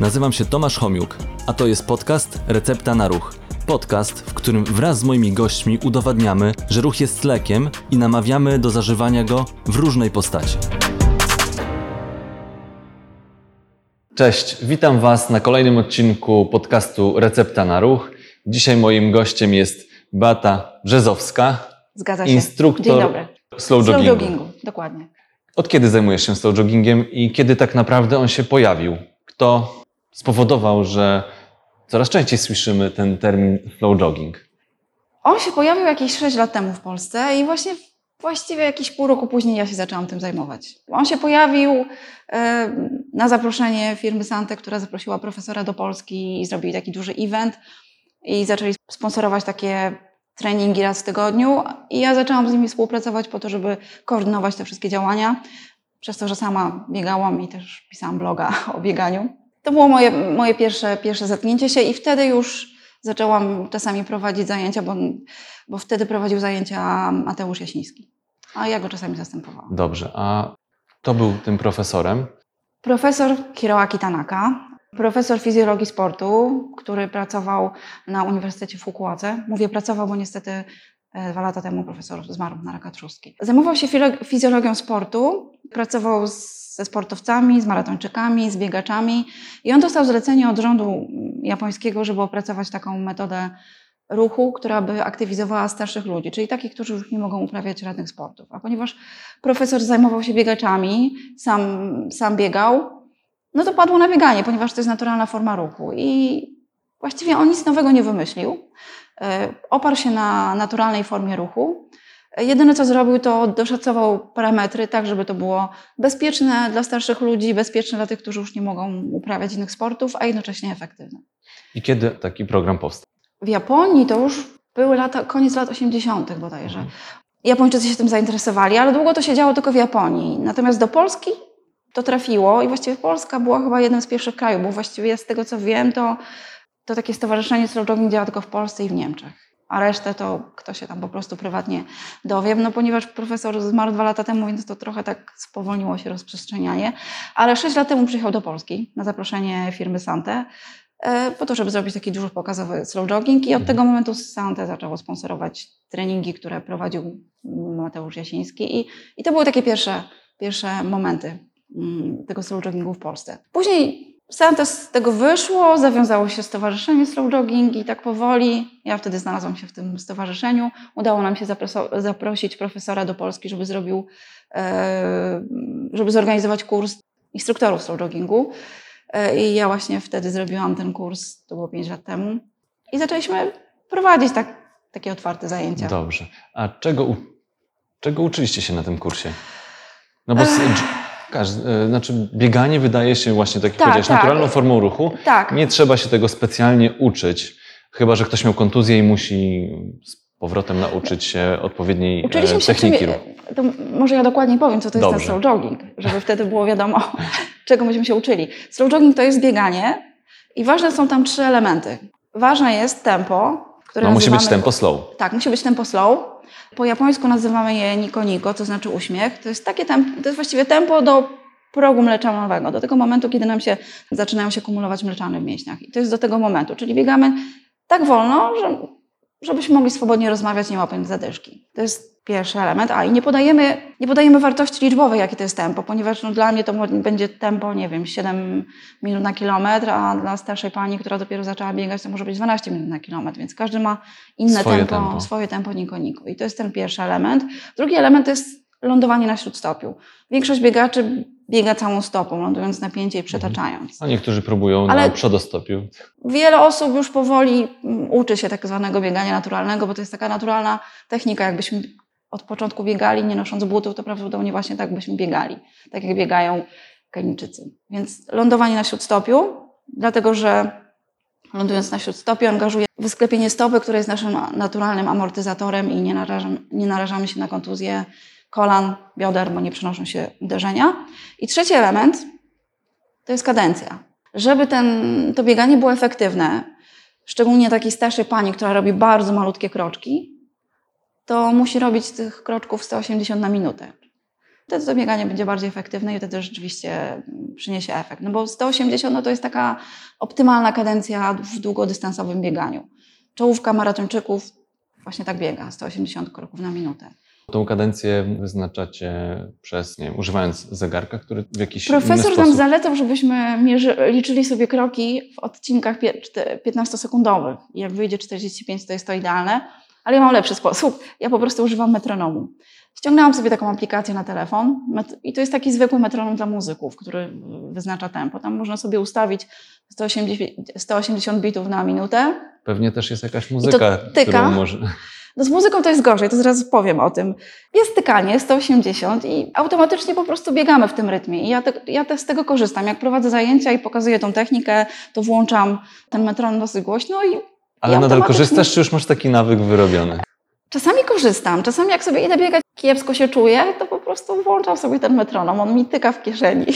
Nazywam się Tomasz Homiuk, a to jest podcast Recepta na Ruch. Podcast, w którym wraz z moimi gośćmi udowadniamy, że ruch jest lekiem i namawiamy do zażywania go w różnej postaci. Cześć, witam Was na kolejnym odcinku podcastu Recepta na Ruch. Dzisiaj moim gościem jest Beata Brzezowska, Zgadza się. instruktor Dzień dobry. slow Slow joggingu. joggingu, dokładnie. Od kiedy zajmujesz się slow joggingiem i kiedy tak naprawdę on się pojawił? Kto spowodował, że coraz częściej słyszymy ten termin slow jogging? On się pojawił jakieś 6 lat temu w Polsce i właśnie właściwie jakieś pół roku później ja się zaczęłam tym zajmować. On się pojawił e, na zaproszenie firmy Sante, która zaprosiła profesora do Polski i zrobili taki duży event i zaczęli sponsorować takie treningi raz w tygodniu i ja zaczęłam z nimi współpracować po to, żeby koordynować te wszystkie działania. Przez to, że sama biegałam i też pisałam bloga o bieganiu. To było moje, moje pierwsze, pierwsze zetknięcie się i wtedy już zaczęłam czasami prowadzić zajęcia, bo, bo wtedy prowadził zajęcia Mateusz Jasiński, a ja go czasami zastępowałam. Dobrze, a kto był tym profesorem? Profesor Hiroaki Tanaka, profesor fizjologii sportu, który pracował na Uniwersytecie w Fukuoce. Mówię pracował, bo niestety dwa lata temu profesor zmarł na raka trzustki. Zajmował się fizjologią sportu, pracował ze sportowcami, z maratończykami, z biegaczami i on dostał zlecenie od rządu japońskiego, żeby opracować taką metodę ruchu, która by aktywizowała starszych ludzi, czyli takich, którzy już nie mogą uprawiać żadnych sportów. A ponieważ profesor zajmował się biegaczami, sam, sam biegał, no to padło na bieganie, ponieważ to jest naturalna forma ruchu. I właściwie on nic nowego nie wymyślił. E, Oparł się na naturalnej formie ruchu. E, Jedyne, co zrobił, to doszacował parametry tak, żeby to było bezpieczne dla starszych ludzi, bezpieczne dla tych, którzy już nie mogą uprawiać innych sportów, a jednocześnie efektywne. I kiedy taki program powstał? W Japonii to już były lata, koniec lat 80. bodajże. Japończycy się tym zainteresowali, ale długo to się działo tylko w Japonii. Natomiast do Polski to trafiło i właściwie Polska była chyba jednym z pierwszych krajów, bo właściwie z tego co wiem, to, to takie stowarzyszenie slow jogging działa tylko w Polsce i w Niemczech. A resztę to kto się tam po prostu prywatnie dowie, no ponieważ profesor zmarł dwa lata temu, więc to trochę tak spowolniło się rozprzestrzenianie. Ale sześć lat temu przyjechał do Polski na zaproszenie firmy Sante e, po to, żeby zrobić taki duży pokazowy slow jogging i od tego momentu Sante zaczęło sponsorować treningi, które prowadził Mateusz Jasiński i, i to były takie pierwsze, pierwsze momenty mm, tego slow joggingu w Polsce. Później Sante z tego wyszło, zawiązało się stowarzyszenie slow jogging i tak powoli, ja wtedy znalazłam się w tym stowarzyszeniu, udało nam się zaproso- zaprosić profesora do Polski, żeby zrobił, e, żeby zorganizować kurs instruktorów slow joggingu. E, I ja właśnie wtedy zrobiłam ten kurs, to było 5 lat temu. I zaczęliśmy prowadzić tak, takie otwarte zajęcia. Dobrze. A czego, u... czego uczyliście się na tym kursie? No bo z... każdy, e, znaczy bieganie wydaje się właśnie, tak jak Tak, powiedziałeś, tak. naturalną formą ruchu. Tak, Nie trzeba się tego specjalnie uczyć, chyba że ktoś miał kontuzję i musi z powrotem nauczyć się odpowiedniej e, uczyliśmy się techniki czym, ruchu. to może ja dokładnie powiem, co to jest Dobrze. ten slow jogging, żeby wtedy było wiadomo, czego myśmy się uczyli. Slow jogging to jest bieganie i ważne są tam trzy elementy. Ważne jest tempo, które No musi być tempo slow. Tak, musi być tempo slow. Po japońsku nazywamy je niko niko, to znaczy uśmiech. To jest takie tempo, to jest właściwie tempo do progu mleczanowego, do tego momentu, kiedy nam się zaczynają się kumulować mleczany w mięśniach. I to jest do tego momentu, czyli biegamy tak wolno, że, żebyśmy mogli swobodnie rozmawiać, nie łapiąc zadyszki. To jest pierwszy element. A i nie podajemy, nie podajemy wartości liczbowej, jakie to jest tempo, ponieważ no, dla mnie to będzie tempo, nie wiem, 7 minut na kilometr, a dla starszej pani, która dopiero zaczęła biegać, to może być 12 minut na kilometr, więc każdy ma inne Swoje tempo, tempo. swoje tempo niko niko. I to jest ten pierwszy element. Drugi element to jest lądowanie na śródstopiu. Większość biegaczy biega całą stopą, lądując na pięcie i przetaczając. A niektórzy próbują Ale- na przodostopiu. Wiele osób już powoli mm, uczy się tak zwanego biegania naturalnego, bo to jest taka naturalna technika, jakbyśmy od początku biegali, nie nosząc butów, to prawdopodobnie właśnie tak byśmy biegali, tak jak biegają Kenijczycy. Więc lądowanie na śródstopiu, dlatego że lądując na śródstopiu angażuje wysklepienie stopy, które jest naszym naturalnym amortyzatorem i nie, narażam, nie narażamy się na kontuzję kolan, bioder, bo nie przenoszą się uderzenia. I trzeci element to jest kadencja. Żeby ten, to bieganie było efektywne, szczególnie takiej starszej pani, która robi bardzo malutkie kroczki, to musi robić tych kroczków 180 na minutę. wtedy to bieganie będzie bardziej efektywne i wtedy rzeczywiście przyniesie efekt. No bo 180 no to jest taka optymalna kadencja w długodystansowym bieganiu. Czołówka maratończyków właśnie tak biega, 180 kroków na minutę. Tą kadencję wyznaczacie przez, nie wiem, używając zegarka, który w jakiś Profesor nam zalecał, żebyśmy mierzy, liczyli sobie kroki w odcinkach pie- czte- 15-sekundowych. I jak wyjdzie 45, to jest to idealne. Ale ja mam lepszy sposób. Ja po prostu używam metronomu. Ściągnęłam sobie taką aplikację na telefon i to jest taki zwykły metronom dla muzyków, który wyznacza tempo. Tam można sobie ustawić 180, 180 bitów na minutę. Pewnie też jest jakaś muzyka, tyka. którą może... No z muzyką to jest gorzej, to zaraz powiem o tym. Jest tykanie 180 i automatycznie po prostu biegamy w tym rytmie. I ja, te, ja te, z tego korzystam. Jak prowadzę zajęcia i pokazuję tą technikę, to włączam ten metronom dosyć głośno i Ale I nadal korzystasz, czy już masz taki nawyk wyrobiony? Czasami korzystam, czasami jak sobie idę biegać, kiepsko się czuję, to po prostu włączam sobie ten metronom, on mi tyka w kieszeni.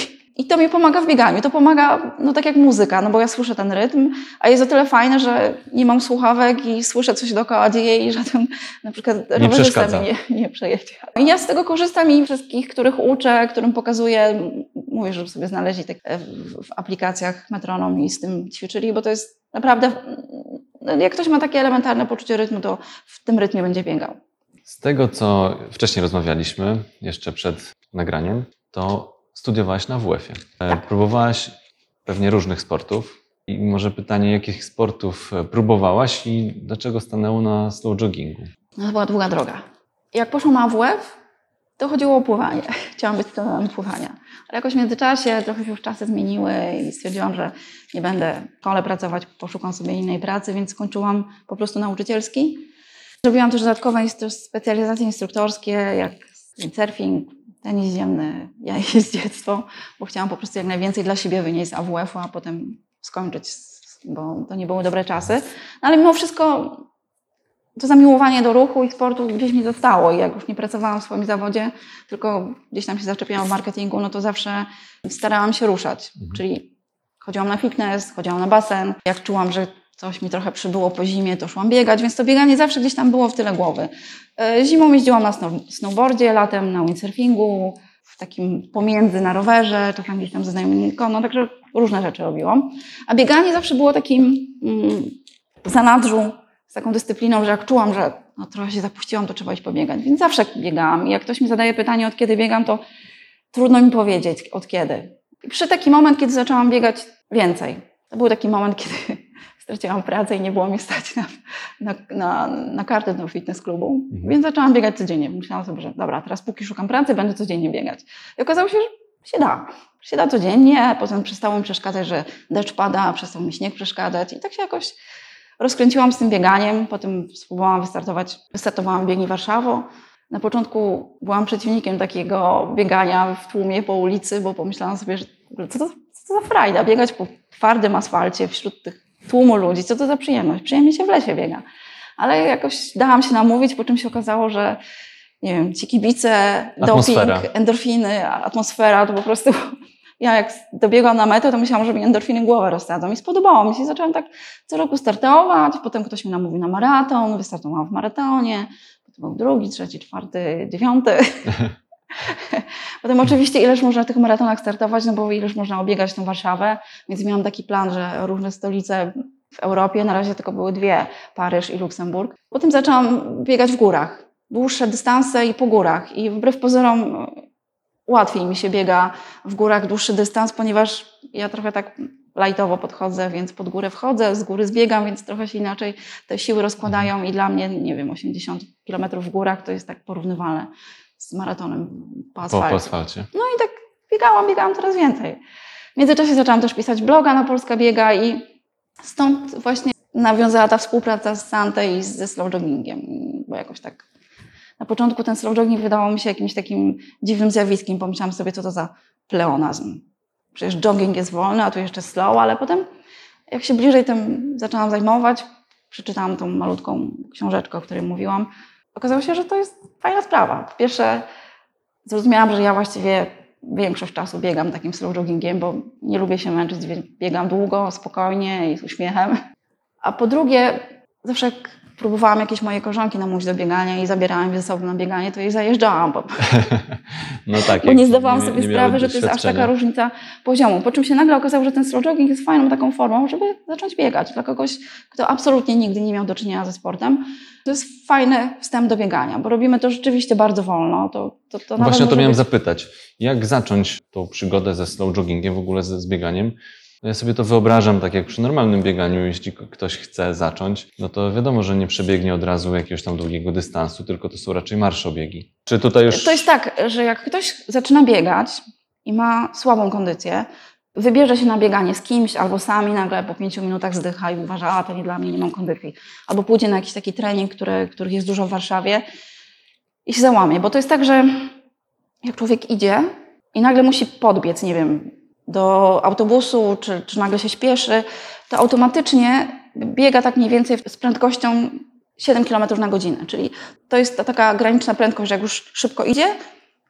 I to mi pomaga w bieganiu, to pomaga, no tak jak muzyka, no bo ja słyszę ten rytm, a jest o tyle fajne, że nie mam słuchawek i słyszę coś dookoła dzieje i żaden na przykład rowerzysta mi nie, nie przejedzie. I ja z tego korzystam i wszystkich, których uczę, którym pokazuję, mówię, żeby sobie znaleźli tak w, w aplikacjach metronom i z tym ćwiczyli, bo to jest naprawdę, no, jak ktoś ma takie elementarne poczucie rytmu, to w tym rytmie będzie biegał. Z tego, co wcześniej rozmawialiśmy, jeszcze przed nagraniem, to studiowałaś na WF-ie. E, Tak. Próbowałaś pewnie różnych sportów. I może pytanie, jakich sportów e, próbowałaś i dlaczego stanęło na slow joggingu? No to była długa droga. Jak poszłam na AWF, to chodziło o pływanie. Chciałam być trenerem pływania. Ale jakoś w międzyczasie trochę się już czasy zmieniły i stwierdziłam, że nie będę w szkole pracować, poszukam sobie innej pracy, więc skończyłam po prostu nauczycielski. Zrobiłam też dodatkowe specjalizacje instruktorskie, jak windsurfing, tenis ziemny, ja jeździectwo, bo chciałam po prostu jak najwięcej dla siebie wynieść z AWF-u, a potem skończyć, bo to nie były dobre czasy. No, ale mimo wszystko to zamiłowanie do ruchu i sportu gdzieś mi zostało. I jak już nie pracowałam w swoim zawodzie, tylko gdzieś tam się zaczepiałam w marketingu, no to zawsze starałam się ruszać. Mhm. Czyli chodziłam na fitness, chodziłam na basen. Jak czułam, że coś mi trochę przybyło po zimie, to szłam biegać, więc to bieganie zawsze gdzieś tam było w tyle głowy. E, Zimą jeździłam na snow- snowboardzie, latem na windsurfingu, w takim pomiędzy na rowerze, czasami gdzieś tam ze znajomymi kono, także różne rzeczy robiłam. A bieganie zawsze było takim mm, zanadrzu, z taką dyscypliną, że jak czułam, że no, trochę się zapuściłam, to trzeba iść pobiegać. Więc zawsze biegałam. I jak ktoś mi zadaje pytanie, od kiedy biegam, to trudno mi powiedzieć, od kiedy. I przy taki moment, kiedy zaczęłam biegać więcej. To był taki moment, kiedy straciłam pracę i nie było mi stać na, na, na, na kartę do fitness klubu. Mhm. Więc zaczęłam biegać codziennie. Myślałam sobie, że dobra, teraz póki szukam pracy, będę codziennie biegać. I okazało się, że się da. Się da codziennie, potem przestało mi przeszkadzać, że deszcz pada, przestał mi śnieg przeszkadzać i tak się jakoś rozkręciłam z tym bieganiem. Potem spróbowałam wystartować, wystartowałam w biegni Warszawo. Na początku byłam przeciwnikiem takiego biegania w tłumie po ulicy, bo pomyślałam sobie, że co to, co to za frajda, biegać po twardym asfalcie wśród tych tłumu ludzi, co to za przyjemność, przyjemnie się w lesie biega. Ale jakoś dałam się namówić, po czym się okazało, że nie wiem, ci kibice, Atmosfera. doping, endorfiny, atmosfera, to po prostu ja jak dobiegłam na metę, to myślałam, że mi endorfiny głowę rozsadzą i spodobało mi się. Zaczęłam tak co roku startować, potem ktoś mi namówił na maraton, wystartowałam w maratonie, potem był drugi, trzeci, czwarty, dziewiąty. Potem oczywiście ileż można w tych maratonach startować, no bo ileż można obiegać tą Warszawę, więc miałam taki plan, że różne stolice w Europie, na razie tylko były dwie, Paryż i Luksemburg. Potem zaczęłam biegać w górach, dłuższe dystanse i po górach i wbrew pozorom e, łatwiej mi się biega w górach dłuższy dystans, ponieważ ja trochę tak lajtowo podchodzę, więc pod górę wchodzę, z góry zbiegam, więc trochę się inaczej te siły rozkładają i dla mnie, nie wiem, 80 km w górach to jest tak porównywalne z maratonem po asfalcie. po asfalcie. No i tak biegałam, biegałam coraz więcej. W międzyczasie zaczęłam też pisać bloga na Polska Biega i stąd właśnie nawiązała ta współpraca z Sante i ze slow joggingiem, bo jakoś tak na początku ten slow jogging wydawał mi się jakimś takim dziwnym zjawiskiem. Pomyślałam sobie, co to za pleonazm. Przecież jogging jest wolny, a tu jeszcze slow, ale potem jak się bliżej tym zaczęłam zajmować, przeczytałam tą malutką książeczkę, o której mówiłam, okazało się, że to jest fajna sprawa. Po pierwsze, zrozumiałam, że ja właściwie większość czasu biegam takim slow joggingiem, bo nie lubię się męczyć, biegam długo, spokojnie i z uśmiechem. A po drugie, zawsze próbowałam jakieś moje koleżanki namówić do biegania i zabierałam je ze sobą na bieganie, to jej zajeżdżałam, bo, No tak. bo nie zdawałam nie- sobie nie sprawy, że to jest aż taka różnica poziomu. Po czym się nagle okazało, że ten slow jogging jest fajną taką formą, żeby zacząć biegać. Dla kogoś, kto absolutnie nigdy nie miał do czynienia ze sportem, to jest fajny wstęp do biegania, bo robimy to rzeczywiście bardzo wolno. To, to, to No Właśnie o to miałem być- zapytać. Jak zacząć tą przygodę ze slow joggingiem, w ogóle ze zbieganiem? No Ja sobie to wyobrażam tak jak przy normalnym bieganiu, jeśli ktoś chce zacząć, no to wiadomo, że nie przebiegnie od razu jakiegoś tam długiego dystansu, tylko to są raczej marszobiegi. Czy tutaj już... To jest tak, że jak ktoś zaczyna biegać i ma słabą kondycję, wybierze się na bieganie z kimś albo sami nagle po pięciu minutach zdycha i uważa, a to nie dla mnie, nie mam kondycji. Albo pójdzie na jakiś taki trening, który, których jest dużo w Warszawie i się załamie. Bo to jest tak, że jak człowiek idzie i nagle musi podbiec, nie wiem, do autobusu, czy, czy nagle się śpieszy, to automatycznie biega tak mniej więcej z prędkością 7 km na godzinę. Czyli to jest ta taka graniczna prędkość, że jak już szybko idzie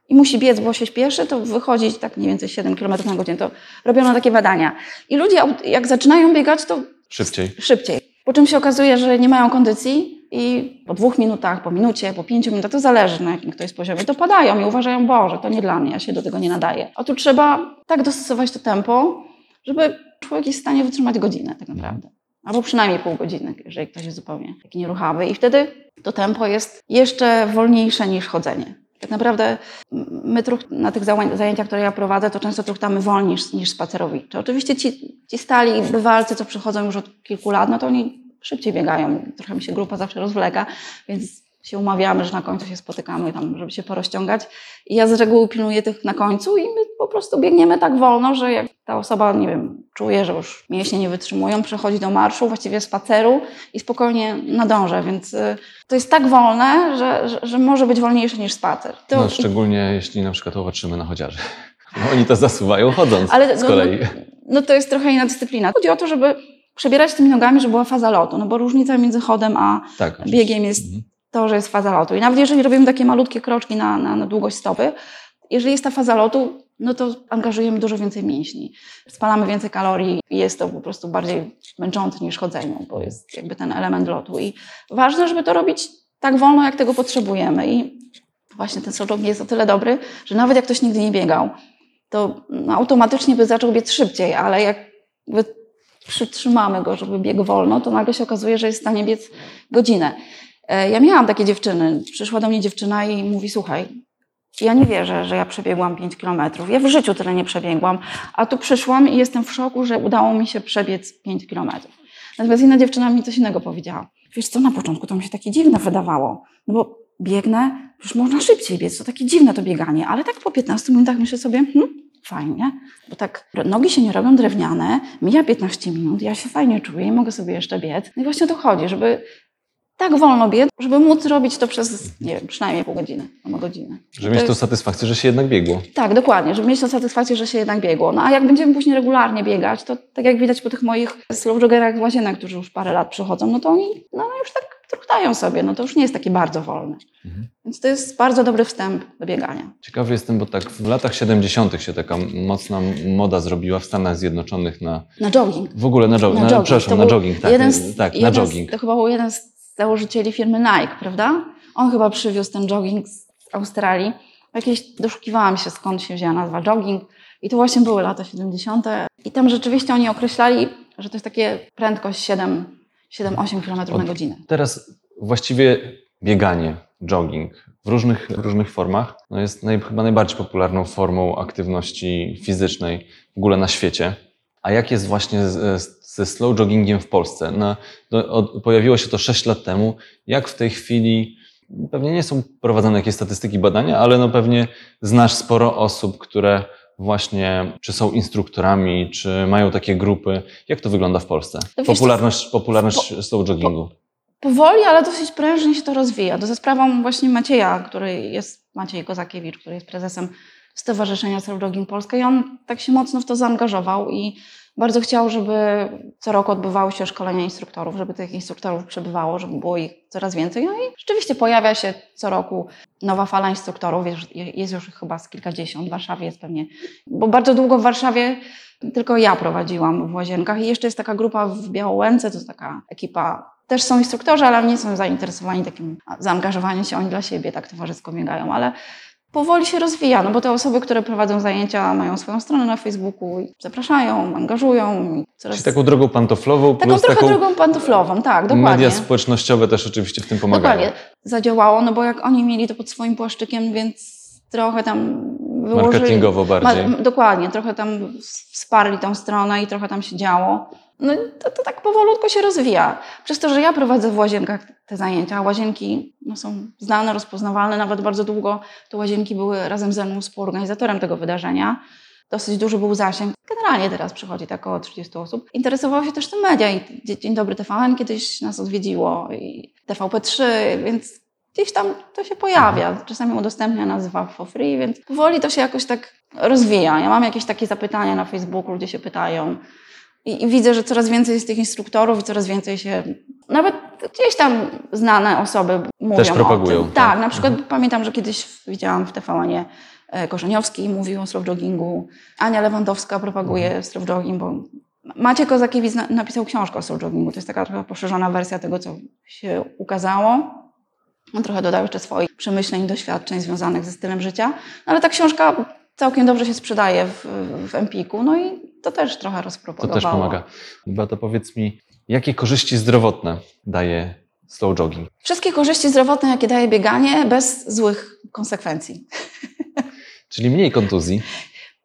i musi biec, bo się śpieszy, to wychodzi tak mniej więcej 7 km na godzinę. To robiono takie badania. I ludzie, jak zaczynają biegać, to Szybciej. szybciej. Po czym się okazuje, że nie mają kondycji i po dwóch minutach, po minucie, po pięciu minutach, to zależy na jakim ktoś poziomie, to padają i uważają, Boże, to nie dla mnie, ja się do tego nie nadaję. A tu trzeba tak dostosować to tempo, żeby człowiek jest w stanie wytrzymać godzinę tak naprawdę. Albo przynajmniej pół godziny, jeżeli ktoś jest zupełnie taki nieruchawy. I wtedy to tempo jest jeszcze wolniejsze niż chodzenie. Tak naprawdę my truch, na tych zajęciach, które ja prowadzę, to często truchtamy wolniej niż, niż spacerowicze. Oczywiście ci, ci stali bywalcy, co przychodzą już od kilku lat, no to oni szybciej biegają. Trochę mi się grupa zawsze rozwleka, więc się umawiamy, że na końcu się spotykamy tam, żeby się porozciągać. I ja z reguły pilnuję tych na końcu i my po prostu biegniemy tak wolno, że jak ta osoba, nie wiem, czuje, że już mięśnie nie wytrzymują, przechodzi do marszu, właściwie spaceru i spokojnie nadąża, więc y, to jest tak wolne, że, że, że może być wolniejsze niż spacer. To, No, szczególnie jeśli na przykład popatrzymy na chodziarzy. Bo oni to zasuwają chodząc Ale z no, kolei. No, no to jest trochę inna dyscyplina. Chodzi o to, żeby przebierać tymi nogami, żeby była faza lotu, no bo różnica między chodem a Tak, biegiem jest Mhm. to, że jest faza lotu. I nawet jeżeli robimy takie malutkie kroczki na, na, na długość stopy, jeżeli jest ta faza lotu, no to angażujemy dużo więcej mięśni. Spalamy więcej kalorii i jest to po prostu bardziej męczące niż chodzenie, bo jest jakby ten element lotu. I ważne, żeby to robić tak wolno, jak tego potrzebujemy. I właśnie ten soczok jest o tyle dobry, że nawet jak ktoś nigdy nie biegał, to automatycznie by zaczął biec szybciej, ale jak jakby przytrzymamy go, żeby biegł wolno, to nagle się okazuje, że jest w stanie biec godzinę. E, Ja miałam takie dziewczyny. Przyszła do mnie dziewczyna i mówi: Słuchaj, ja nie wierzę, że ja przebiegłam 5 kilometrów. Ja w życiu tyle nie przebiegłam, a tu przyszłam i jestem w szoku, że udało mi się przebiec 5 kilometrów. Natomiast inna dziewczyna mi coś innego powiedziała. Wiesz co, na początku to mi się takie dziwne wydawało, no bo biegnę, już można szybciej biec, to takie dziwne to bieganie, ale tak po 15 minutach myślę sobie, hmm, fajnie, bo tak nogi się nie robią drewniane, mija 15 minut, ja się fajnie czuję i mogę sobie jeszcze biec. No i właśnie o to chodzi, żeby tak wolno biec, żeby móc robić to przez, nie wiem, przynajmniej pół godziny albo godzinę. Żeby To mieć tą satysfakcję, że się jednak biegło. tak, dokładnie, żeby mieć tę satysfakcję, że się jednak biegło. No a jak będziemy później regularnie biegać, to tak jak widać po tych moich slow joggerach z łazienek, którzy już parę lat przychodzą, no to oni no, już tak truchtają sobie, no to już nie jest takie bardzo wolne. Mhm. Więc to jest bardzo dobry wstęp do biegania. Ciekawy jestem, bo tak w latach 70. się taka mocna moda zrobiła w Stanach Zjednoczonych na Na jogging. w ogóle na, jog- Na na, jogging. przepraszam, To na jogging, tak, jeden z, tak, na jeden jogging. Z, to chyba był jeden z założycieli firmy Nike, prawda? On chyba przywiózł ten jogging z Australii. Jakieś doszukiwałam się, skąd się wzięła nazwa jogging. I to właśnie były lata 70. I tam rzeczywiście oni określali, że to jest takie prędkość 7 7-8 km na Od- godzinę. Teraz właściwie bieganie, jogging w różnych, w różnych formach no jest naj, chyba najbardziej popularną formą aktywności fizycznej w ogóle na świecie. A jak jest właśnie z, z, ze slow joggingiem w Polsce? No, no, od, pojawiło się to 6 lat temu. Jak w tej chwili, pewnie nie są prowadzone jakieś statystyki, badania, ale no pewnie znasz sporo osób, które właśnie, czy są instruktorami, czy mają takie grupy. Jak to wygląda w Polsce? No wiesz Popularność, popularność slow joggingu. Powoli, ale dosyć prężnie się to rozwija. To za sprawą właśnie Macieja, który jest, Maciej Kozakiewicz, który jest prezesem Stowarzyszenia Slow Jogging Polska i on tak się mocno w to zaangażował i bardzo chciał, żeby co roku odbywały się szkolenia instruktorów, żeby tych instruktorów przebywało, żeby było ich coraz więcej. No i rzeczywiście pojawia się co roku nowa fala instruktorów, jest, już chyba z kilkadziesiąt, w Warszawie jest pewnie, bo bardzo długo w Warszawie tylko ja prowadziłam w Łazienkach. I jeszcze jest taka grupa w Białołęce, to taka ekipa też są instruktorzy, ale nie są zainteresowani takim zaangażowaniem się, oni dla siebie tak towarzysko biegają, ale powoli się rozwija, no bo te osoby, które prowadzą zajęcia, mają swoją stronę na Facebooku i zapraszają, angażują. I coraz... Czyli taką drogą pantoflową taką plus taką drogą pantoflową, tak, dokładnie. media społecznościowe też oczywiście w tym pomagają. Dokładnie. Zadziałało, no bo jak oni mieli to pod swoim płaszczykiem, więc trochę tam wyłożyli... Marketingowo bardziej. Ma, dokładnie, trochę tam wsparli tą stronę i trochę tam się działo. No to, to tak powolutku się rozwija. Przez to, że ja prowadzę w łazienkach te zajęcia, łazienki no, są znane, rozpoznawalne, nawet bardzo długo te łazienki były razem ze mną współorganizatorem tego wydarzenia. Dosyć duży był zasięg. Generalnie teraz przychodzi tak około 30 osób. Interesowało się też tym media i Dzień Dobry TVN kiedyś nas odwiedziło i TVP3, więc gdzieś tam to się pojawia. Czasami udostępnia nazwa for free, więc powoli to się jakoś tak rozwija. Ja mam jakieś takie zapytania na Facebooku, ludzie się pytają. I, I, widzę, że coraz więcej jest tych instruktorów i coraz więcej się. Nawet gdzieś tam znane osoby mówią. Też propagują. O tym. Tak. tak, na przykład pamiętam, że kiedyś widziałam w TVN Korzeniowski mówił o slow joggingu. Ania Lewandowska propaguje slow jogging, bo Maciej Kozakiewicz na, napisał książkę o slow joggingu. To jest taka trochę poszerzona wersja tego, co się ukazało. On trochę dodał jeszcze swoich przemyśleń, doświadczeń związanych ze stylem życia. No, ale ta książka całkiem dobrze się sprzedaje w, w Empiku, no i to też trochę To rozpropagowało. też pomaga. Beata, powiedz mi, jakie korzyści zdrowotne daje slow jogging? Wszystkie korzyści zdrowotne, jakie daje bieganie, bez złych konsekwencji. Czyli mniej kontuzji,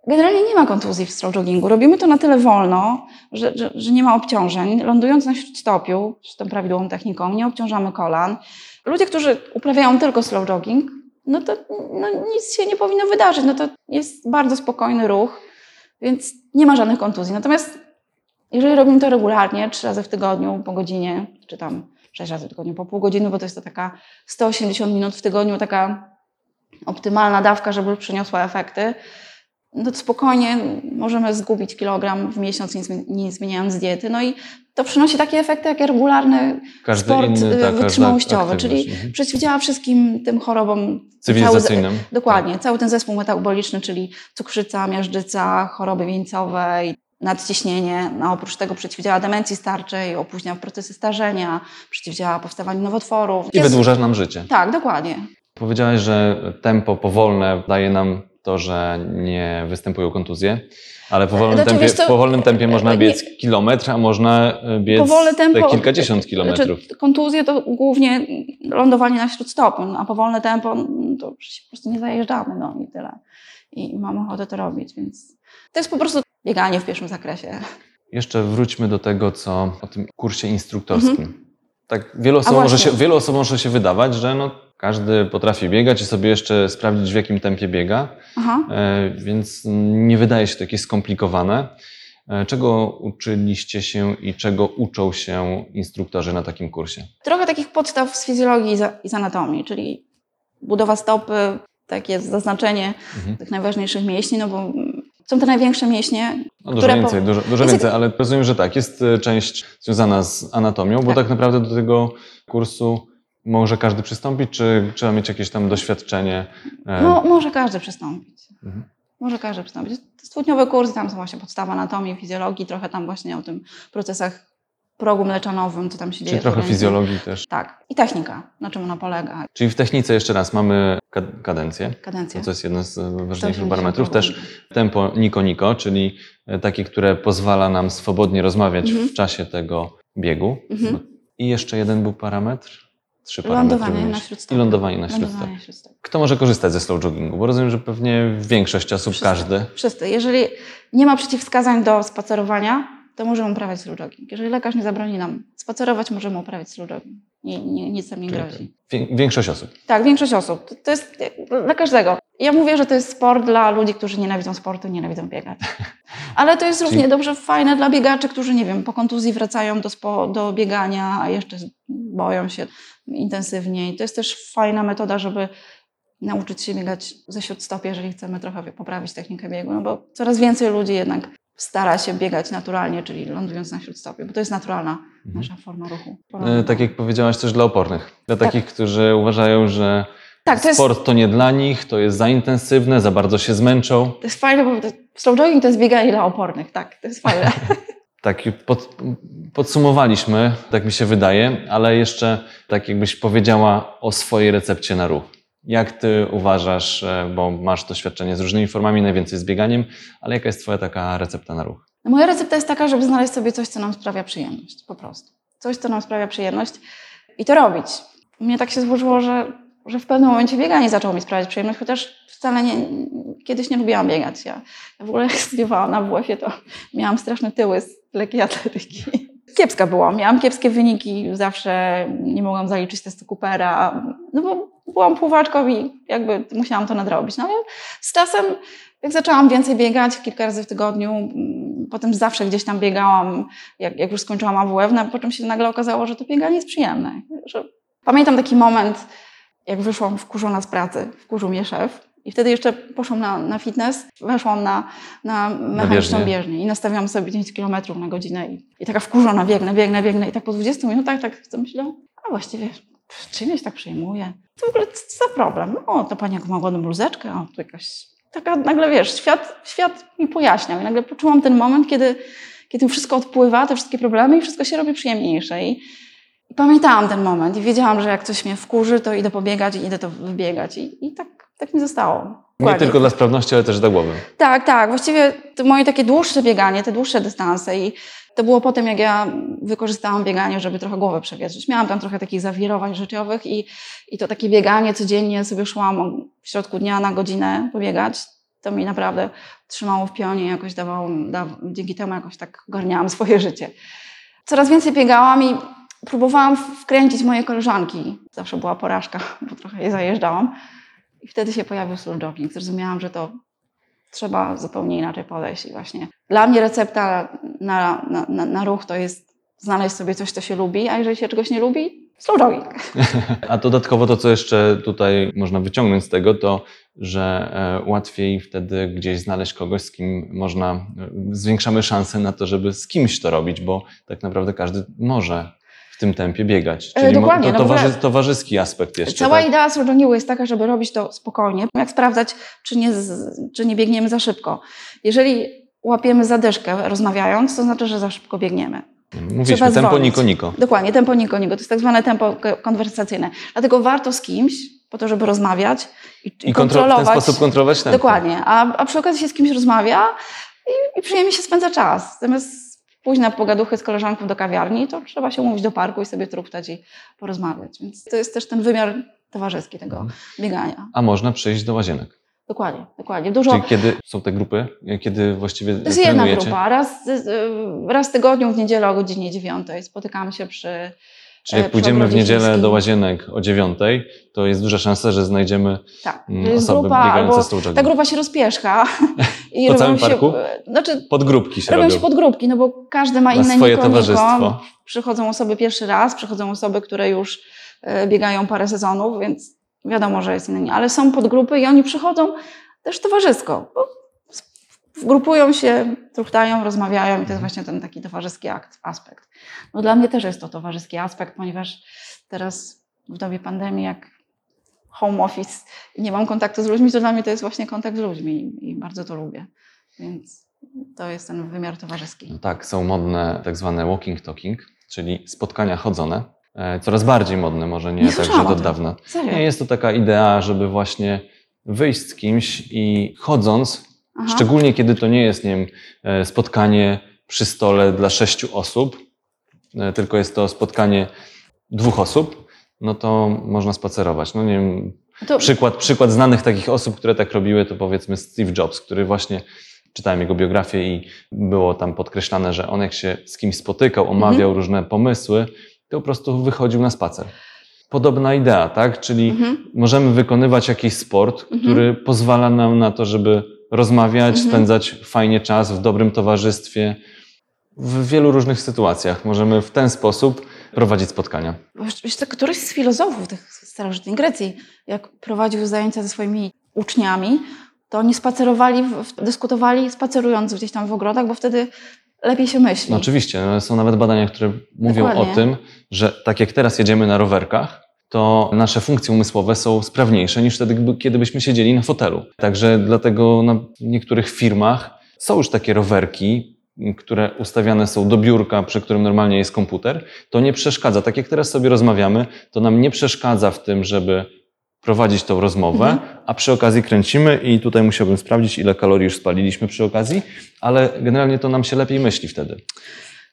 Generalnie nie ma kontuzji w slow joggingu. Robimy to na tyle wolno, że, że, że nie ma obciążeń. Lądując na śródstopiu, z tą prawidłową techniką, nie obciążamy kolan. Ludzie, którzy uprawiają tylko slow jogging, no to no, nic się nie powinno wydarzyć. No to jest bardzo spokojny ruch, więc nie ma żadnych kontuzji. Natomiast jeżeli robimy to regularnie, trzy razy w tygodniu po godzinie, czy tam sześć razy w tygodniu po pół godziny, bo to jest to taka 180 minut w tygodniu, taka optymalna dawka, żeby przyniosła efekty, no spokojnie możemy zgubić kilogram w miesiąc, nie, nie zmieniając diety. No i to przynosi takie efekty, jak regularny każdy sport inny, y, tak, wytrzymałościowy, czyli Mhm. przeciwdziała wszystkim tym chorobom Cywilizacyjnym. Cały, dokładnie, cały ten zespół metaboliczny, czyli cukrzyca, miażdżyca, choroby wieńcowe, nadciśnienie. No, oprócz tego przeciwdziała demencji starczej, opóźnia procesy starzenia, przeciwdziała powstawaniu nowotworów. I Jest- wydłuża nam życie. Tak, dokładnie. Powiedziałeś, że tempo powolne daje nam to, że nie występują kontuzje, ale w powolnym, Znaczy, tempie, co, w powolnym tempie można nie- biec kilometr, a można e, biec tempo. kilkadziesiąt kilometrów. Znaczy, kontuzje to głównie lądowanie na śródstopiu, no, a powolne tempo no, to się po prostu nie zajeżdżamy, no i tyle. I mamy ochotę to robić, więc to jest po prostu bieganie w pierwszym zakresie. Jeszcze wróćmy do tego, co o tym kursie instruktorskim. Tak, wielu osobom, Mhm. Może się, wielu osobom może się wydawać, że no, każdy potrafi biegać i sobie jeszcze sprawdzić, w jakim tempie biega, Aha. e, więc nie wydaje się to jakieś skomplikowane. E, Czego uczyliście się i czego uczą się instruktorzy na takim kursie? Trochę takich podstaw z fizjologii i, z anatomii, czyli budowa stopy, takie zaznaczenie Mhm. tych najważniejszych mięśni, no bo są te największe mięśnie, No dużo które po- więcej, dużo, dużo Jest- więcej, ale rozumiem, że tak, jest e, część związana z anatomią, bo Tak. tak naprawdę do tego kursu może każdy przystąpić, czy trzeba mieć jakieś tam doświadczenie? e, no, może każdy przystąpić. Mhm. Może każdy przystąpić. To jest dwudniowy kurs, tam są właśnie podstawa anatomii, fizjologii, trochę tam właśnie o tym procesach progu mleczanowym, co tam się dzieje. Czyli trochę fizjologii też. Tak. I technika, na czym ona polega, Czyli w technice jeszcze raz mamy kad- kadencję, kadencja. to jest jeden z e, ważniejszych 180 parametrów. Też tempo niko-niko, czyli e, takie, które pozwala nam swobodnie rozmawiać Mhm. w czasie tego biegu. Mhm. I jeszcze jeden był parametr? Trzy. Lądowanie na śródstopiu. I lądowanie na śródstopiu. Kto może korzystać ze slow joggingu? Bo rozumiem, że pewnie większość osób, Wszyscy. każdy. Wszyscy. Jeżeli nie ma przeciwwskazań do spacerowania, to możemy uprawiać slow jogging. Jeżeli lekarz nie zabroni nam spacerować, możemy uprawiać slow jogging. Nie, nie, nic nam nie grozi. Wię- Większość osób. Tak, większość osób. To, to jest dla każdego. Ja mówię, że to jest sport dla ludzi, którzy nienawidzą sportu, nienawidzą biegać. Ale to jest Czyli- równie dobrze fajne dla biegaczy, którzy, nie wiem, po kontuzji wracają do, spo, do biegania, a jeszcze boją się intensywniej. To jest też fajna metoda, żeby nauczyć się biegać ze śródstopia, jeżeli chcemy trochę poprawić technikę biegu, no bo coraz więcej ludzi jednak stara się biegać naturalnie, czyli lądując na śródstopiu, bo to jest naturalna nasza forma ruchu. E, Tak jak powiedziałaś, też dla opornych. Dla takich, którzy uważają, że Tak, to jest, sport to nie dla nich, to jest za intensywne, za bardzo się zmęczą. to jest fajne, bo slow jogging to jest bieganie dla opornych, tak, to jest fajne. Tak, pod, podsumowaliśmy, tak mi się wydaje, ale jeszcze tak jakbyś powiedziała o swojej recepcie na ruch. Jak ty uważasz, e, bo masz doświadczenie z różnymi formami, najwięcej z bieganiem, ale jaka jest twoja taka recepta na ruch? Moja recepta jest taka, żeby znaleźć sobie coś, co nam sprawia przyjemność, po prostu. Coś, co nam sprawia przyjemność i to robić. Mnie tak się złożyło, że, że w pewnym momencie bieganie zaczęło mi sprawiać przyjemność, chociaż wcale nie, kiedyś nie lubiłam biegać. Ja, ja w ogóle jak studiowałam na WF-ie, to miałam straszne tyły z lekkiej atletyki. Kiepska byłam, miałam kiepskie wyniki, zawsze nie mogłam zaliczyć testu Coopera, no bo byłam pływaczką i jakby musiałam to nadrobić. No ale z czasem, jak zaczęłam więcej biegać kilka razy w tygodniu, mm, potem zawsze gdzieś tam biegałam, jak, jak już skończyłam AWF, no, po czym się nagle okazało, że to bieganie jest przyjemne. Że... Pamiętam taki moment, jak wyszłam wkurzona z pracy, wkurzył mnie szef i wtedy jeszcze poszłam na, na fitness, weszłam na, na mechaniczną bieżnię. bieżnię i nastawiłam sobie 10 km na godzinę i, i taka wkurzona biegnę, biegnę, biegnę i tak po 20 minutach tak sobie myślę, a właściwie czym się tak przejmuję? To w ogóle co za problem? O, to pani jak ma ładną bluzeczkę, o, tu jakaś taka nagle, wiesz, świat, świat mi pojaśniał i nagle poczułam ten moment, kiedy, kiedy wszystko odpływa, te wszystkie problemy i wszystko się robi przyjemniejsze i, i pamiętałam ten moment i wiedziałam, że jak coś mnie wkurzy, to idę pobiegać i idę to wybiegać i, i tak, tak mi zostało. Nie tylko dla sprawności, ale też dla głowy. Tak, tak. Właściwie to moje takie dłuższe bieganie, te dłuższe dystanse i to było po tym, jak ja wykorzystałam bieganie, żeby trochę głowę przewietrzyć. Miałam tam trochę takich zawirowań życiowych i, i to takie bieganie codziennie sobie szłam w środku dnia na godzinę pobiegać. To mi naprawdę trzymało w pionie, jakoś dawało, da, dzięki temu jakoś tak ogarniałam swoje życie. Coraz więcej biegałam i próbowałam wkręcić moje koleżanki. Zawsze była porażka, bo trochę je zajeżdżałam. I wtedy się pojawił jogging. Zrozumiałam, że to trzeba zupełnie inaczej podejść. I właśnie dla mnie recepta na, na, na, na ruch to jest znaleźć sobie coś, co się lubi, a jeżeli się czegoś nie lubi, slow jogging. A dodatkowo to, co jeszcze tutaj można wyciągnąć z tego, to że e, łatwiej wtedy gdzieś znaleźć kogoś, z kim można, e, zwiększamy szanse na to, żeby z kimś to robić, bo tak naprawdę każdy może w tym tempie biegać. E, Czyli dokładnie, to no towarzy, towarzyski aspekt jeszcze. Cała tak? idea joggingu jest taka, żeby robić to spokojnie. Jak sprawdzać, czy nie, czy nie biegniemy za szybko. Jeżeli łapiemy zadyszkę rozmawiając, to znaczy, że za szybko biegniemy. Mówiliśmy, trzeba tempo zwolnić. niko niko. Dokładnie, tempo niko niko. To jest tak zwane tempo konwersacyjne. Dlatego warto z kimś, po to, żeby rozmawiać i, I kontro- w ten sposób kontrolować tempo. Dokładnie. A, a przy okazji się z kimś rozmawia i, i przyjemnie się spędza czas. Zamiast pójść na pogaduchy z koleżanką do kawiarni, to trzeba się umówić do parku i sobie truptać i porozmawiać. Więc to jest też ten wymiar towarzyski tego Mhm. biegania. A można przyjść do łazienek. Dokładnie, dokładnie. Dużo, Czyli kiedy są te grupy, kiedy właściwie to jest jedna grupa. Raz, raz w tygodniu w niedzielę o godzinie 9 spotykamy się przy Czyli jak e, pójdziemy w niedzielę do łazienek o dziewiątej, to jest duża szansa, że znajdziemy Tak, mm, osoby grupa, biegające z ta grupa się rozpieszcha. I Po całym się, parku? Znaczy, Podgrupki się robią robią. się podgrupki, no bo każdy ma Na inne swoje towarzystwo. Przychodzą osoby pierwszy raz, przychodzą osoby, które już e, biegają parę sezonów, więc wiadomo, że jest inny. Ale są podgrupy i oni przychodzą też towarzysko. bo Grupują się, truchtają, rozmawiają i to jest właśnie ten taki towarzyski akt, aspekt. No dla mnie też jest to towarzyski aspekt, ponieważ teraz w dobie pandemii, jak home office i nie mam kontaktu z ludźmi, to dla mnie to jest właśnie kontakt z ludźmi i bardzo to lubię. Więc to jest ten wymiar towarzyski. No Tak, są modne tak zwane walking talking, czyli spotkania chodzone. E, Coraz bardziej modne, może nie, Nie tak, że słyszałam o od tym. dawna. Serio? Nie, jest to taka idea, żeby właśnie wyjść z kimś i chodząc, Aha. szczególnie kiedy to nie jest, nie wiem, e, spotkanie przy stole dla sześciu osób, e, tylko jest to spotkanie dwóch osób, no to można spacerować. No nie wiem, To, Przykład, przykład znanych takich osób, które tak robiły, to powiedzmy Steve Jobs, który właśnie czytałem jego biografię i było tam podkreślane, że on jak się z kimś spotykał, omawiał Mhm. różne pomysły, to po prostu wychodził na spacer. Podobna idea, tak? Czyli mhm. możemy wykonywać jakiś sport, Mhm. który pozwala nam na to, żeby rozmawiać, Mhm. spędzać fajnie czas w dobrym towarzystwie. W wielu różnych sytuacjach możemy w ten sposób prowadzić spotkania. Wiesz, to któryś z filozofów tych starożytnej Grecji, jak prowadził zajęcia ze swoimi uczniami, to oni spacerowali, dyskutowali spacerując gdzieś tam w ogrodach, bo wtedy lepiej się myśli. No oczywiście, są nawet badania, które mówią Dokładnie. o tym, że tak jak teraz jedziemy na rowerkach, to nasze funkcje umysłowe są sprawniejsze niż wtedy, kiedy byśmy siedzieli na fotelu. Także dlatego na niektórych firmach są już takie rowerki które ustawiane są do biurka, przy którym normalnie jest komputer, to nie przeszkadza. Tak jak teraz sobie rozmawiamy, to nam nie przeszkadza w tym, żeby prowadzić tą rozmowę, Mhm. a przy okazji kręcimy i tutaj musiałbym sprawdzić, ile kalorii już spaliliśmy przy okazji, ale generalnie to nam się lepiej myśli wtedy.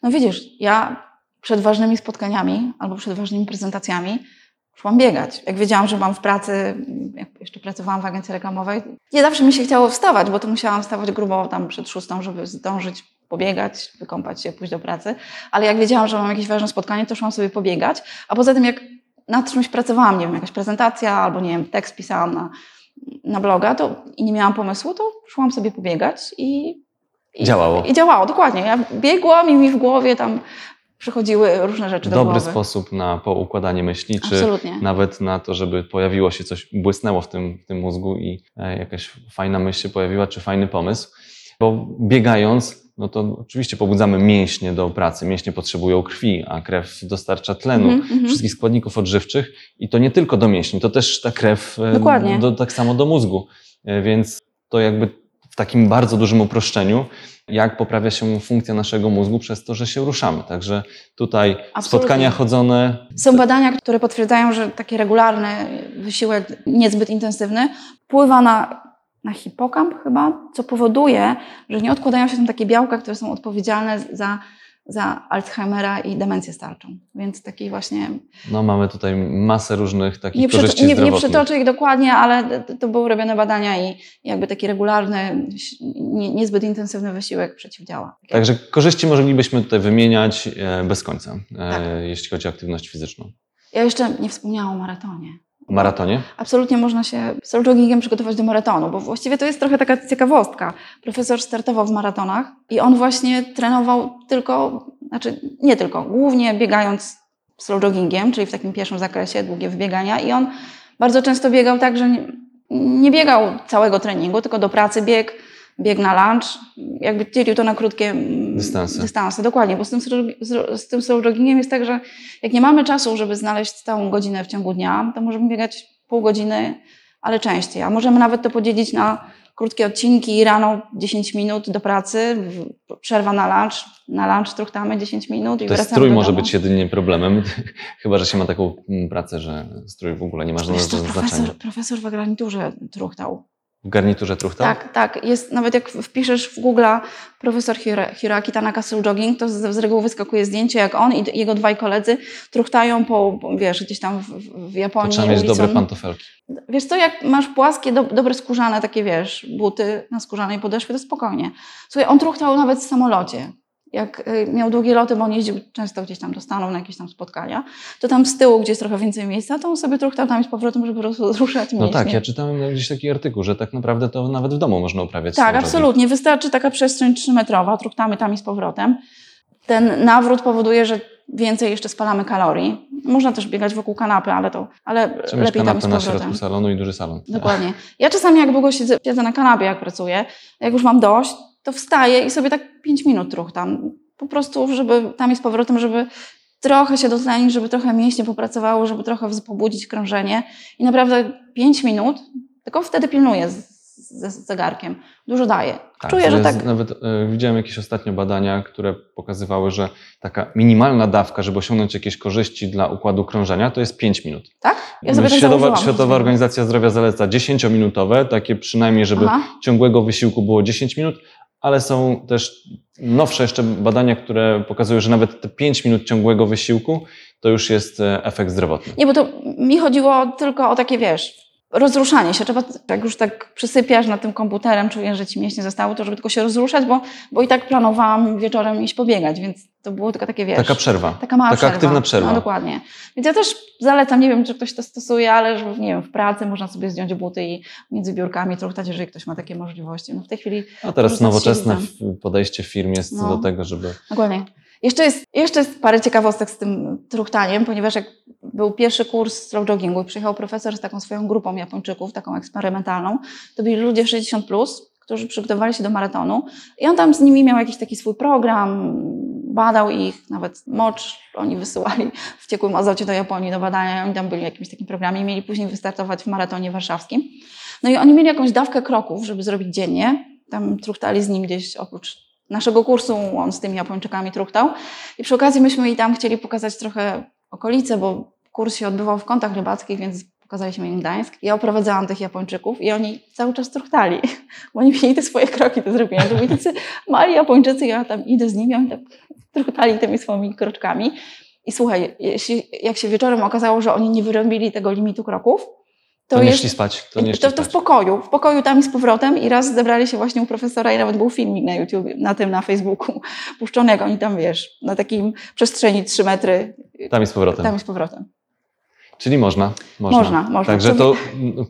No widzisz, ja przed ważnymi spotkaniami albo przed ważnymi prezentacjami szłam biegać. Jak wiedziałam, że mam w pracy, jak jeszcze pracowałam w agencji reklamowej, nie zawsze mi się chciało wstawać, bo to musiałam wstawać grubo tam przed szóstą, żeby zdążyć pobiegać, wykąpać się, pójść do pracy. Ale jak wiedziałam, że mam jakieś ważne spotkanie, to szłam sobie pobiegać. A poza tym, jak nad czymś pracowałam, nie wiem, jakaś prezentacja albo, nie wiem, tekst pisałam na, na bloga to, i nie miałam pomysłu, to szłam sobie pobiegać i... i Działało. I działało, dokładnie. Ja biegłam i mi w głowie tam przychodziły różne rzeczy do Dobry głowy. sposób na poukładanie myśli, czy Absolutnie. nawet na to, żeby pojawiło się coś, błysnęło w tym, w tym mózgu i e, jakaś fajna myśl się pojawiła, czy fajny pomysł. Bo biegając, no to oczywiście pobudzamy mięśnie do pracy. Mięśnie potrzebują krwi, a krew dostarcza tlenu, Mhm, mhm. wszystkich składników odżywczych i to nie tylko do mięśni, to też ta krew e. Do, tak samo do mózgu. E, Więc to jakby w takim bardzo dużym uproszczeniu, jak poprawia się funkcja naszego mózgu przez to, że się ruszamy. Także tutaj Absolutnie. spotkania chodzone, Są badania, które potwierdzają, że taki regularny wysiłek, niezbyt intensywny, wpływa na, na hipokamp chyba, co powoduje, że nie odkładają się tam takie białka, które są odpowiedzialne za, za Alzheimera i demencję starczą. Więc taki właśnie no mamy tutaj masę różnych takich Nie, korzyści nie, nie przytoczę ich dokładnie, ale to, to były robione badania i jakby taki regularny, nie, niezbyt intensywny wysiłek przeciwdziała. Także korzyści moglibyśmy tutaj wymieniać e, bez końca, e, Tak. jeśli chodzi o aktywność fizyczną. Ja jeszcze nie wspomniałam o maratonie. Maratonie? Absolutnie można się z joggingiem przygotować do maratonu, bo właściwie to jest trochę taka ciekawostka. Profesor startował w maratonach i on właśnie trenował tylko, znaczy nie tylko, głównie biegając slow joggingiem, czyli w takim pierwszym zakresie, długie wybiegania i on bardzo często biegał tak, że nie, biegał całego treningu, tylko do pracy bieg, bieg na lunch, jakby dzielił to na krótkie mm, Dystanse. dystanse. Dokładnie, bo z tym, z- tym slow joggingiem jest tak, że jak nie mamy czasu, żeby znaleźć całą godzinę w ciągu dnia, to możemy biegać pół godziny, ale częściej. A możemy nawet to podzielić na krótkie odcinki, rano 10 minut do pracy, przerwa na lunch, na lunch truchtamy 10 minut i To strój może być jedynie problemem, chyba że się ma taką mm, pracę, że strój w ogóle nie ma żadnego znaczenia. profesor, profesor w garniturze truchtał. W garniturze truchta? Tak, tak. Jest, nawet jak wpiszesz w Google profesor Hiro- Hiroaki Tanaka Soul Jogging, to z, z reguły wyskakuje zdjęcie, jak on i jego dwaj koledzy truchtają po, wiesz, gdzieś tam w, w To Japonii. trzeba mieć ulicą. dobre pantofelki. Wiesz co, jak masz płaskie, do, dobre skórzane takie, wiesz, buty na skórzanej podeszwie, to spokojnie. Słuchaj, on truchtał nawet w samolocie. Jak y, miał długie loty, bo on jeździł często gdzieś tam do Stanów na jakieś tam spotkania, to tam z tyłu, gdzie jest trochę więcej miejsca, to on sobie truchtał tam z powrotem, żeby roz- ruszać No mięśnie. tak, ja czytałem gdzieś taki artykuł, że tak naprawdę to nawet w domu można uprawiać. Tak, absolutnie. Wystarczy taka przestrzeń trzymetrowa, truchtamy tam i z powrotem. Ten nawrót powoduje, że więcej jeszcze spalamy kalorii. Można też biegać wokół kanapy, ale to ale Trzeba lepiej tam kanapę na środku salonu i duży salon. Dokładnie. Ja czasami jak długo siedzę, siedzę na kanapie, jak pracuję, jak już mam dość, to wstaję i sobie tak 5 minut truchtam. Po prostu, żeby tam i z powrotem, żeby trochę się dotlenić, żeby trochę mięśnie popracowało, żeby trochę pobudzić krążenie. I naprawdę 5 minut, tylko wtedy pilnuję z, z, z zegarkiem. Dużo daje. Tak, Czuję, że tak. Nawet e, widziałem jakieś ostatnio badania, które pokazywały, że taka minimalna dawka, żeby osiągnąć jakieś korzyści dla układu krążenia, to jest 5 minut. Tak? Ja sobie tak Światowa, założyłam. Światowa Organizacja Zdrowia zaleca 10-minutowe, takie przynajmniej, żeby Aha. ciągłego wysiłku było 10 minut, ale są też nowsze jeszcze badania, które pokazują, że nawet te 5 minut ciągłego wysiłku to już jest e, efekt zdrowotny. Nie, bo to mi chodziło tylko o takie, wiesz, rozruszanie się. Trzeba, jak już tak przysypiasz nad tym komputerem, czujesz, że ci mięśnie zostały, to żeby tylko się rozruszać, bo, bo i tak planowałam wieczorem iść pobiegać, więc to było tylko takie, wiesz... Taka przerwa. Taka mała taka przerwa. aktywna przerwa. No dokładnie. Więc ja też zalecam, nie wiem, czy ktoś to stosuje, ale że, nie wiem, w pracy można sobie zdjąć buty i między biurkami truchtać, jeżeli ktoś ma takie możliwości. No w tej chwili A teraz nowoczesne podejście firm jest No. do tego, żeby Dokładnie. Jeszcze jest, jeszcze jest parę ciekawostek z tym truchtaniem, ponieważ jak był pierwszy kurs slow joggingu przyjechał profesor z taką swoją grupą Japończyków, taką eksperymentalną, to byli ludzie 60+, plus, którzy przygotowywali się do maratonu i on tam z nimi miał jakiś taki swój program, badał ich, nawet mocz oni wysyłali w ciekłym azocie do Japonii do badania, oni tam byli w jakimś takim programie mieli później wystartować w maratonie warszawskim. No i oni mieli jakąś dawkę kroków, żeby zrobić dziennie, tam truchtali z nim gdzieś oprócz naszego kursu, on z tymi Japończykami truchtał. I przy okazji myśmy i tam chcieli pokazać trochę okolice, bo kurs się odbywał w kątach rybackich, więc pokazaliśmy im Gdańsk. Ja oprowadzałam tych Japończyków i oni cały czas truchtali, bo oni mieli te swoje kroki do zrobienia. To byli tacy mali Japończycy, ja tam idę z nimi, oni tak truchtali tymi swoimi kroczkami. I słuchaj, jeśli, jak się wieczorem okazało, że oni nie wyrobili tego limitu kroków, To, nie jest- szli spać. To, nie to, to w pokoju, w pokoju tam i z powrotem i raz zebrali się właśnie u profesora i nawet był filmik na YouTube, na tym, na Facebooku puszczony, jak oni tam, wiesz, na takim przestrzeni 3 metry, Tam i z powrotem. tam i z powrotem. Czyli można. Można, Można, można. Także to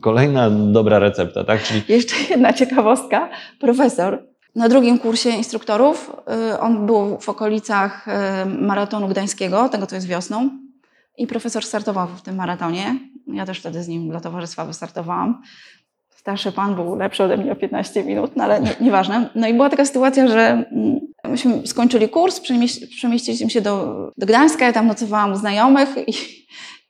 kolejna dobra recepta, tak? Czyli Jeszcze jedna ciekawostka. Profesor na drugim kursie instruktorów, y, on był w okolicach y, maratonu gdańskiego, tego co jest wiosną i profesor startował w tym maratonie. Ja też wtedy z nim dla towarzystwa wystartowałam. Starszy pan był lepszy ode mnie o 15 minut, no ale nie, nieważne. No i była taka sytuacja, że mm, myśmy skończyli kurs, przemieś- przemieściliśmy się do, do Gdańska, ja tam nocowałam u znajomych i,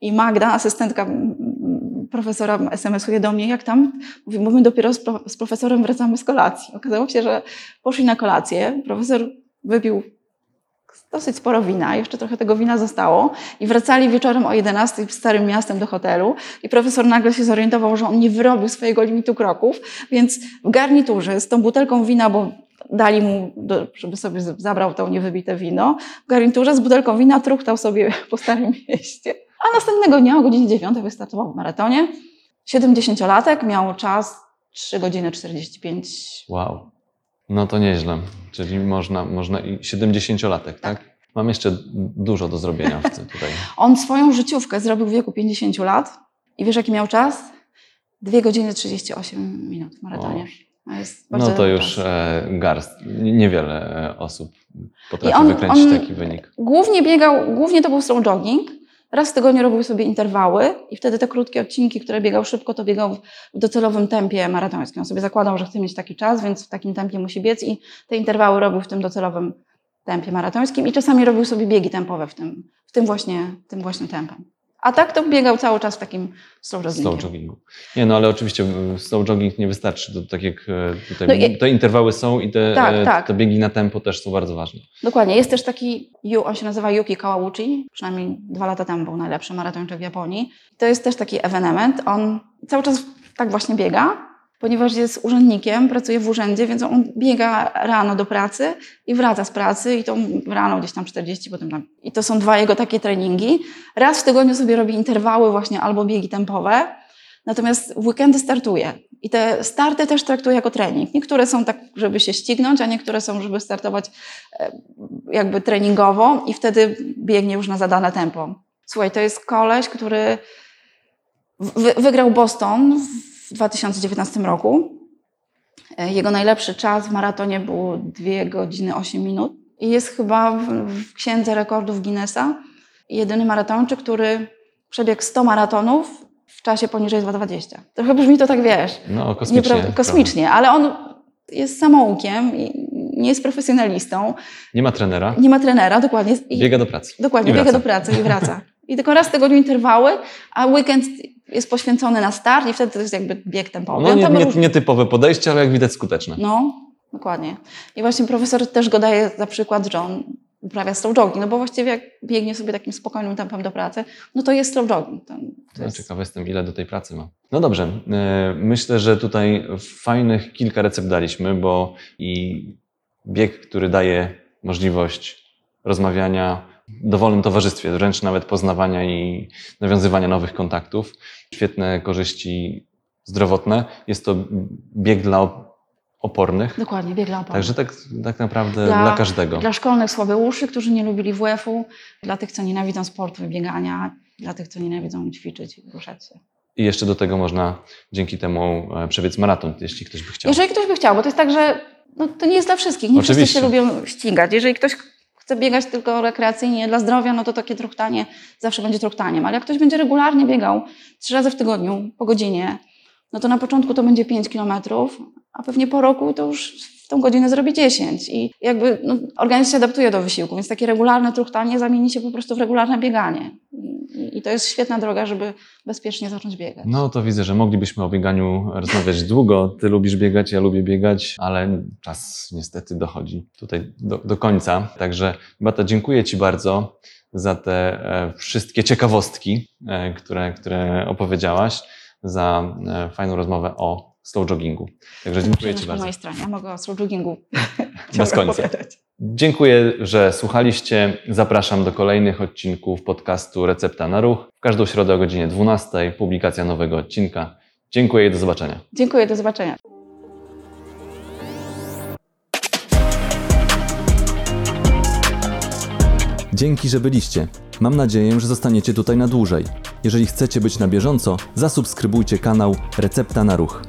i Magda, asystentka mm, profesora, SMS-uje do mnie, jak tam? Mówi, bo my dopiero z, z profesorem wracamy z kolacji. Okazało się, że poszli na kolację, profesor wypił dosyć sporo wina, jeszcze trochę tego wina zostało i wracali wieczorem o 11 starym miastem do hotelu i profesor nagle się zorientował, że on nie wyrobił swojego limitu kroków, więc w garniturze z tą butelką wina, bo dali mu, żeby sobie zabrał to niewybite wino, w garniturze z butelką wina truchtał sobie po starym mieście. A następnego dnia o godzinie 9 wystartował w maratonie. 70-latek, miał czas 3 godziny 45 wow. No to nieźle. Czyli można, można i 70-latek, tak? Mam jeszcze dużo do zrobienia w tym tutaj. On swoją życiówkę zrobił w wieku 50 lat i wiesz jaki miał czas? 2 godziny 38 minut w maratonie. Bardzo No to już e, garst. Niewiele e, osób potrafi on- wykręcić on- taki wynik. Głównie biegał, głównie to był slow jogging. Raz w tygodniu robił sobie interwały i wtedy te krótkie odcinki, które biegał szybko, to biegał w docelowym tempie maratońskim. On sobie zakładał, że chce mieć taki czas, więc w takim tempie musi biec i te interwały robił w tym docelowym tempie maratońskim i czasami robił sobie biegi tempowe w tym, w tym, właśnie, tym właśnie tempem. A tak to biegał cały czas w takim slow joggingiem. Slow joggingu. Nie, no ale oczywiście m, slow jogging nie wystarczy. To, tak jak e, tutaj No i- te interwały są i te, Tak, e, tak. te biegi na tempo też są bardzo ważne. Dokładnie. Jest też taki, on się nazywa Yuki Kawauchi, przynajmniej dwa lata temu był najlepszy maratończyk w Japonii. To jest też taki ewenement. On cały czas tak właśnie biega, ponieważ jest urzędnikiem, pracuje w urzędzie, więc on biega rano do pracy i wraca z pracy i to rano gdzieś tam 40, potem tam. I to są dwa jego takie treningi. Raz w tygodniu sobie robi interwały właśnie albo biegi tempowe, natomiast w weekendy startuje. I te starty też traktuje jako trening. Niektóre są tak, żeby się ścignąć, a niektóre są, żeby startować e, jakby treningowo i wtedy biegnie już na zadane tempo. Słuchaj, to jest koleś, który wy, wygrał Boston w 2019 roku. E, Jego najlepszy czas w maratonie był 2 godziny 8 minut i jest chyba w, w księdze rekordów Guinnessa jedyny maratończyk, który przebiegł 100 maratonów w czasie poniżej 2,20. Trochę brzmi to tak, wiesz, No, kosmicznie. niepra- kosmicznie, ale on jest samoukiem, i nie jest profesjonalistą, Nie ma trenera, nie ma trenera, dokładnie. I, biega do pracy. dokładnie, biega do pracy i wraca. I tylko raz w tygodniu interwały, a weekend jest poświęcony na start i wtedy to jest jakby bieg tempowy. No, On nie, nie, róż- nietypowe podejście, ale jak widać skuteczne. No, dokładnie. I właśnie profesor też go daje za przykład, że on uprawia slow jogging, no bo właściwie jak biegnie sobie takim spokojnym tempem do pracy, no to jest slow jogging. To, to No, jest... ciekawy jestem, ile do tej pracy ma. No dobrze, e, myślę, że tutaj fajnych kilka recept daliśmy, bo i bieg, który daje możliwość rozmawiania dowolnym towarzystwie, wręcz nawet poznawania i nawiązywania nowych kontaktów, świetne korzyści zdrowotne. Jest to bieg dla op- opornych, Dokładnie, bieg dla opony. także tak, tak naprawdę Dla- dla, każdego. Dla szkolnych słabeuszy, którzy nie lubili WF-u, dla tych, co nienawidzą sportu i biegania, dla tych, co nienawidzą ćwiczyć i ruszać się. I jeszcze do tego można dzięki temu e, przebiec maraton, jeśli ktoś by chciał. Jeżeli ktoś by chciał, bo to jest tak, że no, to nie jest dla wszystkich. Nie wszyscy Oczywiście. się lubią ścigać. Jeżeli ktoś chce biegać tylko rekreacyjnie dla zdrowia, no to takie truchtanie zawsze będzie truchtaniem. Ale jak ktoś będzie regularnie biegał trzy razy w tygodniu, po godzinie, no to na początku to będzie 5 kilometrów, a pewnie po roku to już tą godzinę zrobi 10 i jakby no, organizm się adaptuje do wysiłku, więc takie regularne truchtanie zamieni się po prostu w regularne bieganie. I, i to jest świetna droga, żeby bezpiecznie zacząć biegać. No to widzę, że moglibyśmy o bieganiu rozmawiać długo. Ty lubisz biegać, ja lubię biegać, ale czas niestety dochodzi tutaj do, do końca. Także Bata, dziękuję Ci bardzo za te e, wszystkie ciekawostki, e, które, które opowiedziałaś, za e, fajną rozmowę o slow joggingu. Także dziękuję Ci po bardzo. mojej stronie. Ja mogę o slow joggingu Bez końca. Dziękuję, że słuchaliście. Zapraszam do kolejnych odcinków podcastu Recepta na Ruch. W każdą środę o godzinie 12 publikacja nowego odcinka. Dziękuję i do zobaczenia. Dziękuję, do zobaczenia. Dzięki, że byliście. Mam nadzieję, że zostaniecie tutaj na dłużej. Jeżeli chcecie być na bieżąco, zasubskrybujcie kanał Recepta na Ruch.